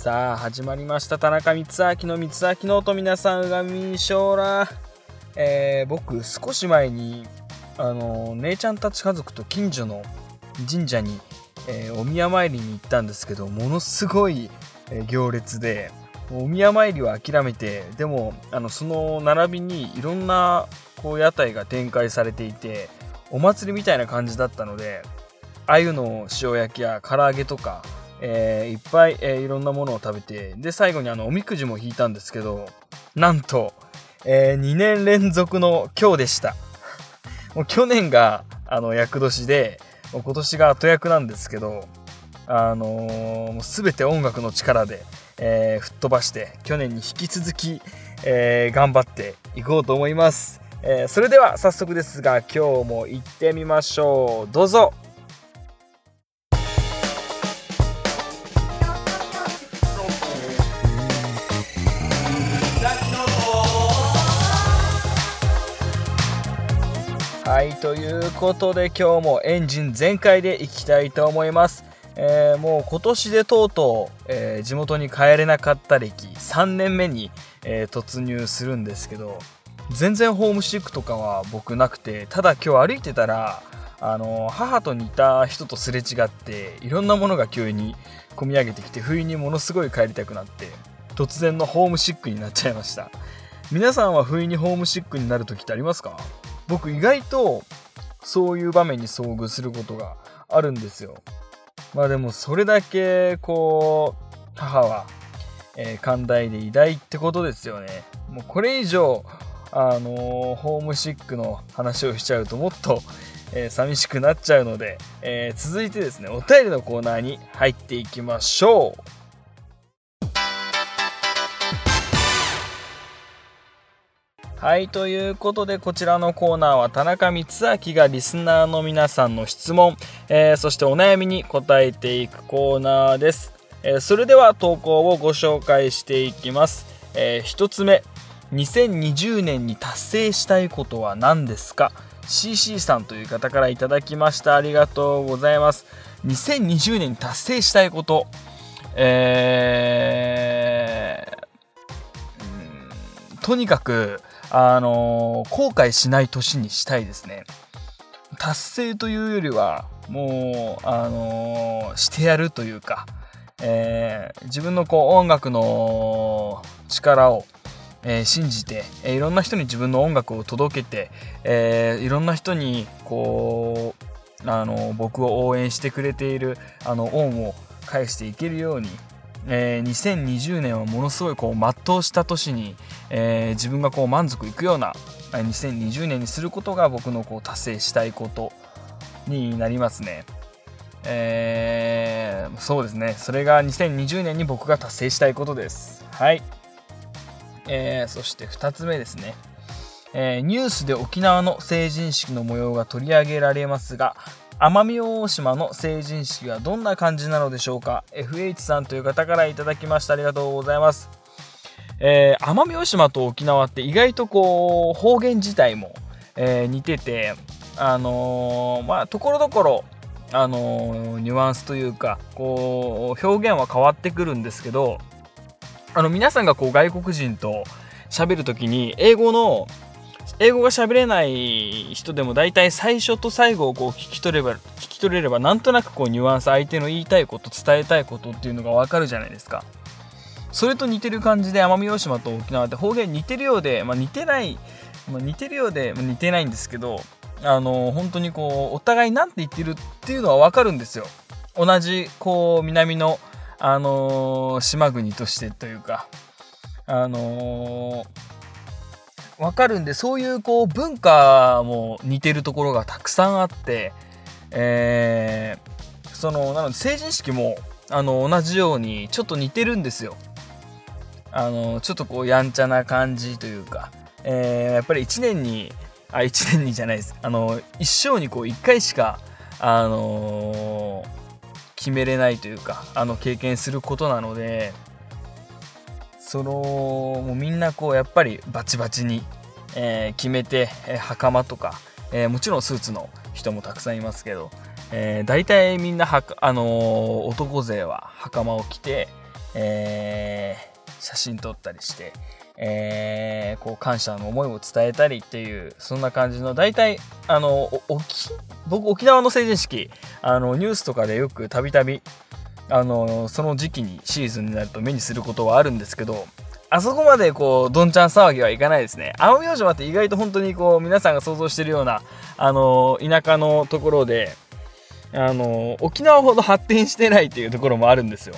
さあ始まりました。田中光明の光明の音皆さんうがみんしょうら。えー、僕少し前にあの姉ちゃんたち家族と近所の神社に、えー、お宮参りに行ったんですけどものすごい、行列でお宮参りは諦めてでもあのその並びにいろんなこう屋台が展開されていてお祭りみたいな感じだったので鮎の塩焼きや唐揚げとか、えー、いっぱい、えー、いろんなものを食べてで最後にあのおみくじも引いたんですけどなんと、えー、2年連続の今日でした。もう去年があの厄年でもう今年が後役なんですけどあのー、全て音楽の力で、えー、吹っ飛ばして去年に引き続き、えー、頑張っていこうと思います、えー、それでは早速ですが今日も行ってみましょう。どうぞ。ということで今日もエンジン全開でいきたいと思います、えー、もう今年でとうとう、えー、地元に帰れなかった歴3年目に、えー、突入するんですけど全然ホームシックとかは僕なくてただ今日歩いてたらあの母と似た人とすれ違っていろんなものが急に込み上げてきて不意にものすごい帰りたくなって突然のホームシックになっちゃいました。皆さんは不意にホームシックになる時ってありますか？僕意外とそういう場面に遭遇することがあるんですよ。まあでもそれだけこう母は、えー、寛大で偉大ってことですよね。もうこれ以上あのー、ホームシックの話をしちゃうともっと、えー、寂しくなっちゃうので、え続いてですねお便りのコーナーに入っていきましょう。はい、ということでこちらのコーナーは田中光明がリスナーの皆さんの質問、えー、そしてお悩みに答えていくコーナーです。えー、それでは投稿をご紹介していきます。えー、1つ目、2020年に達成したいことは何ですか ?CC さんという方からいただきました。ありがとうございます。2020年に達成したいこと。えー、とにかく、あのー、後悔しない年にしたいですね。達成というよりは、もう、あのー、してやるというか、えー、自分のこう音楽の力を、えー、信じて、えー、いろんな人に自分の音楽を届けて、えー、いろんな人にこうあの僕を応援してくれているあの恩を返していけるように、えー、2020年はものすごいこう全うした年に、えー、自分がこう満足いくような2020年にすることが僕のこう達成したいことになりますね。えー、そうですね。それが2020年に僕が達成したいことです。はい。えー、そして2つ目ですね。えー、ニュースで沖縄の成人式の模様が取り上げられますが、奄美大島の成人式はどんな感じなのでしょうか？FH さんという方からいただきました。ありがとうございます、えー、奄美大島と沖縄って意外とこう方言自体も、えー、似ててあのー、まあところどころあのニュアンスというかこう表現は変わってくるんですけどあの皆さんがこう外国人と喋る時に英語の英語が喋れない人でも大体最初と最後をこう聞き取れば聞き取れればなんとなくこうニュアンス相手の言いたいこと伝えたいことっていうのがわかるじゃないですか。それと似てる感じで奄美大島と沖縄って方言似てるようで、まあ、似てない、まあ、似てるようで、まあ、似てないんですけどあの本当にこうお互い何て言ってるっていうのはわかるんですよ。同じこう南のあのー、島国としてというかあのーわかるんでそういうこう文化も似てるところがたくさんあって、えー、そのなので成人式もあの同じようにちょっと似てるんですよ。あのちょっとこうやんちゃな感じというか、えー、やっぱり1年にあ1年にじゃないですあの一生にこう1回しか、あのー、決めれないというかあの経験することなのでそのもうみんなこうやっぱりバチバチに、えー、決めて、えー、袴とか、えー、もちろんスーツの人もたくさんいますけど、えー、大体みんなはあの男勢は袴を着て、えー、写真撮ったりして、えー、こう感謝の思いを伝えたりっていうそんな感じの大体あの沖僕沖縄の成人式あのニュースとかでよくたびたびあのその時期にシーズンになると目にすることはあるんですけどあそこまでこうどんちゃん騒ぎはいかないですね。奄美大島って意外と本当にこう皆さんが想像してるようなあの田舎のところであの沖縄ほど発展してないっていうところもあるんですよ。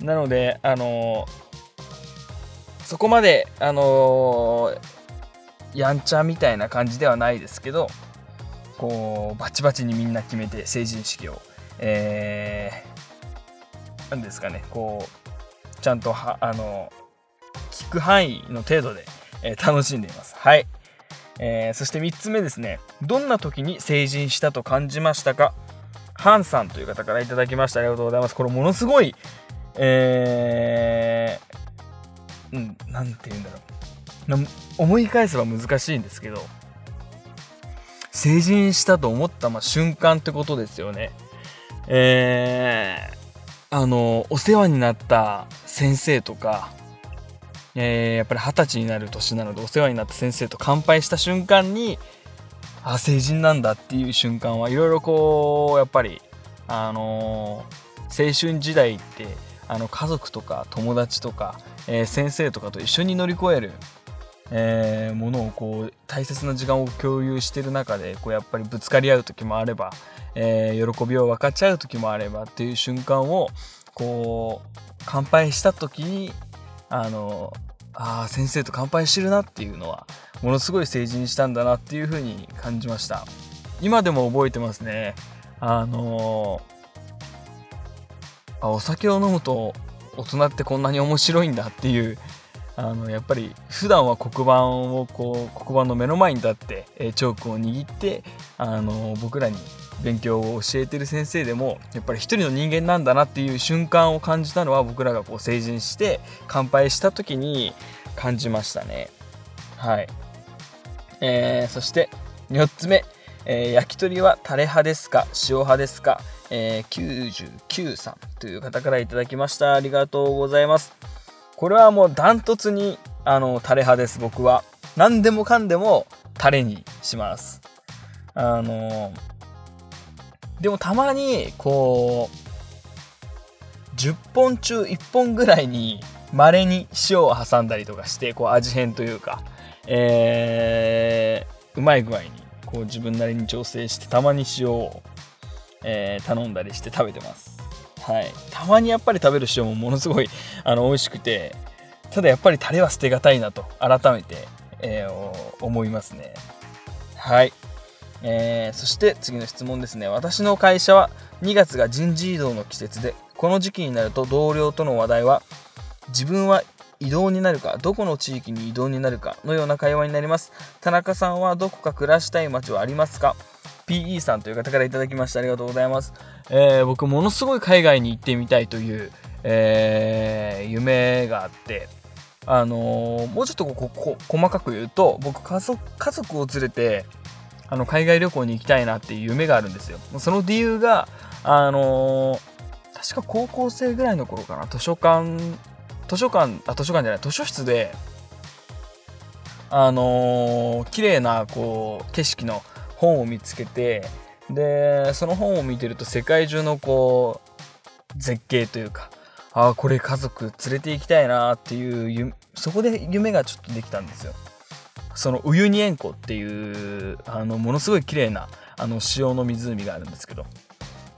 なのであのそこまであのやんちゃみたいな感じではないですけどこうバチバチにみんな決めて成人式をえー、なんですかねこうちゃんとはあの聞く範囲の程度で、えー、楽しんでいます。はい。えー、そして3つ目ですね。どんな時に成人したと感じましたか？ハンさんという方から頂きました。ありがとうございます。これものすごいえー、うん何て言うんだろう。思い返せば難しいんですけど成人したと思った、ま、瞬間ってことですよね。えー、あのお世話になった先生とかえー、やっぱり二十歳になる年なのでお世話になった先生と乾杯した瞬間にあ成人なんだっていう瞬間はいろいろこうやっぱりあのー、青春時代ってあの家族とか友達とか、えー、先生とかと一緒に乗り越える、えー、ものをこう大切な時間を共有してる中でこうやっぱりぶつかり合う時もあれば、えー、喜びを分かち合う時もあればっていう瞬間をこう乾杯した時にあのあ先生と乾杯してるなっていうのはものすごい成人したんだなっていう風に感じました。今でも覚えてますね。あのあお酒を飲むと大人ってこんなに面白いんだっていうあのやっぱり普段は黒板をこう黒板の目の前に立って、えチョークを握ってあの僕らに勉強を教えてる先生でもやっぱり一人の人間なんだなっていう瞬間を感じたのは僕らがこう成人して乾杯した時に感じましたね。はい、えー、そして4つ目、えー、焼き鳥はタレ派ですか？塩派ですか、えー、99さんという方から頂きました。ありがとうございます。これはもうダントツにあのタレ派です僕は何でもかんでもタレにしますあのでもたまにこう10本中1本ぐらいに稀に塩を挟んだりとかしてこう味変というか、えー、うまい具合にこう自分なりに調整してたまに塩を、えー、頼んだりして食べてます。はい、たまにやっぱり食べる塩もものすごい あの美味しくてただやっぱりタレは捨てがたいなと改めて、えー、思いますね。はい。えー、そして次の質問ですね私の会社は2月が人事異動の季節でこの時期になると同僚との話題は自分は移動になるかどこの地域に移動になるかのような会話になります田中さんはどこか暮らしたい街はありますか？PE さんという方から頂きましてありがとうございます、えー、僕ものすごい海外に行ってみたいという、えー、夢があってあのー、もうちょっとここ細かく言うと僕家族家族を連れてあの海外旅行に行きたいなっていう夢があるんですよ。その理由が、あのー、確か高校生ぐらいの頃かな、図書館、図書館、あ、図書館じゃない、図書室で、あのー、綺麗な、こう、景色の本を見つけて、で、その本を見てると世界中のこう、絶景というか、ああ、これ家族連れて行きたいなっていう、そこで夢がちょっとできたんですよ。そのウユニ塩湖っていうあのものすごい綺麗なあの塩の湖があるんですけど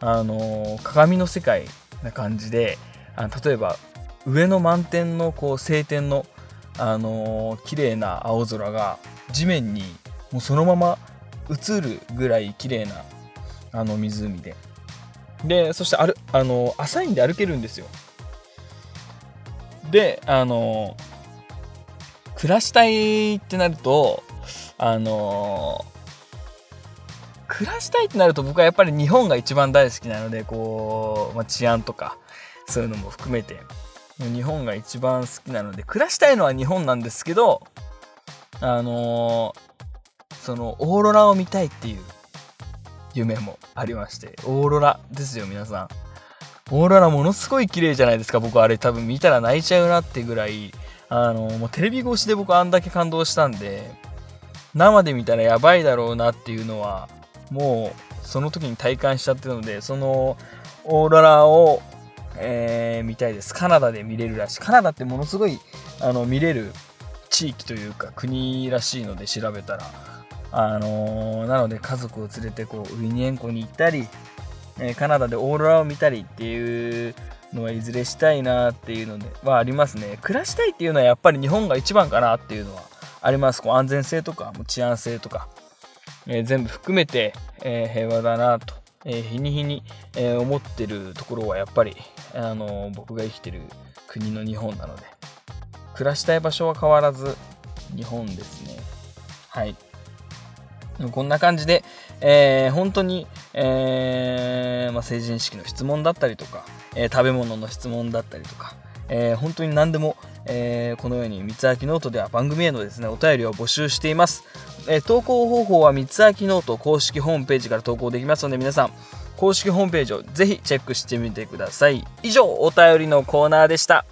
あの鏡の世界な感じであ例えば上の満天のこう晴天のあの綺麗な青空が地面にもうそのまま映るぐらい綺麗なあの湖で。でそしてあるあの浅いんで歩けるんですよ。であの暮らしたいってなると、あの、暮らしたいってなると僕はやっぱり日本が一番大好きなので、こう、まあ、治安とか、そういうのも含めて、日本が一番好きなので、暮らしたいのは日本なんですけど、あの、その、オーロラを見たいっていう夢もありまして、オーロラですよ、皆さん。オーロラものすごい綺麗じゃないですか僕あれ。多分見たら泣いちゃうなってぐらい。あのもうテレビ越しで僕あんだけ感動したんで生で見たらやばいだろうなっていうのはもうその時に体感しちゃってるのでそのオーロラを、えー、見たいです。カナダで見れるらしい。カナダってものすごいあの見れる地域というか国らしいので調べたら。あのー、なので家族を連れてこうウィニエンコに行ったり、え、カナダでオーロラを見たりっていうのはいずれしたいなっていうのではありますね。暮らしたいっていうのはやっぱり日本が一番かなっていうのはあります。こう安全性とか治安性とか、えー、全部含めて、え平和だなと、え日に日に、え思ってるところはやっぱり、あの僕が生きてる国の日本なので。暮らしたい場所は変わらず日本ですね。はい。こんな感じで、えー、本当に、えーまあ、成人式の質問だったりとか、えー、食べ物の質問だったりとか、えー、本当に何でも、え、このように三つ秋ノートでは番組へのですねお便りを募集しています、え、投稿方法は光秋ノート公式ホームページから投稿できますので皆さん公式ホームページをぜひチェックしてみてください。以上お便りのコーナーでした。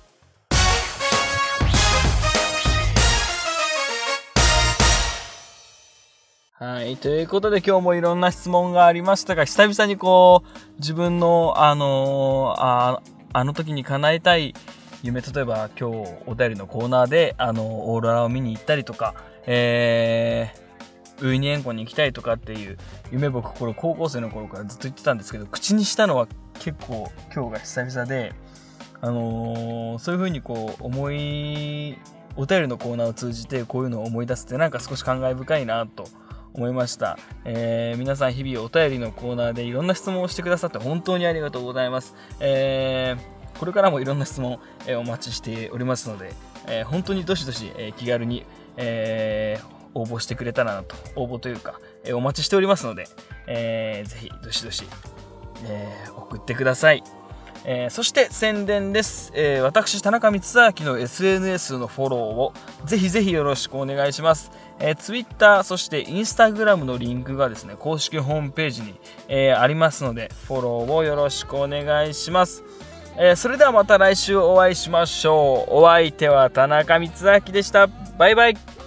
はい。ということで今日もいろんな質問がありましたが、久々にこう、自分の、あのー、ああの時に叶えたい夢、例えば今日お便りのコーナーで、あの、オーロラを見に行ったりとか、えー、ウイニエンコに行きたいとかっていう夢僕これ高校生の頃からずっと言ってたんですけど、口にしたのは結構今日が久々で、あのー、そういう風にこう思い、お便りのコーナーを通じてこういうのを思い出すってなんか少し感慨深いなと思いました、えー、皆さん日々お便りのコーナーでいろんな質問をしてくださって本当にありがとうございます、えー、これからもいろんな質問、えー、お待ちしておりますので、え本当にどしどし、え気軽に、え応募してくれたらなと応募というか、えお待ちしておりますので、えー、ぜひどしどし、え送ってください。えー、そして宣伝です、えー、私田中光明の SNS のフォローをぜひぜひよろしくお願いします、えー、Twitter そして Instagram のリンクがですね公式ホームページに、えー、ありますのでフォローをよろしくお願いします、えー、それではまた来週お会いしましょう。お相手は田中光明でした。バイバイ。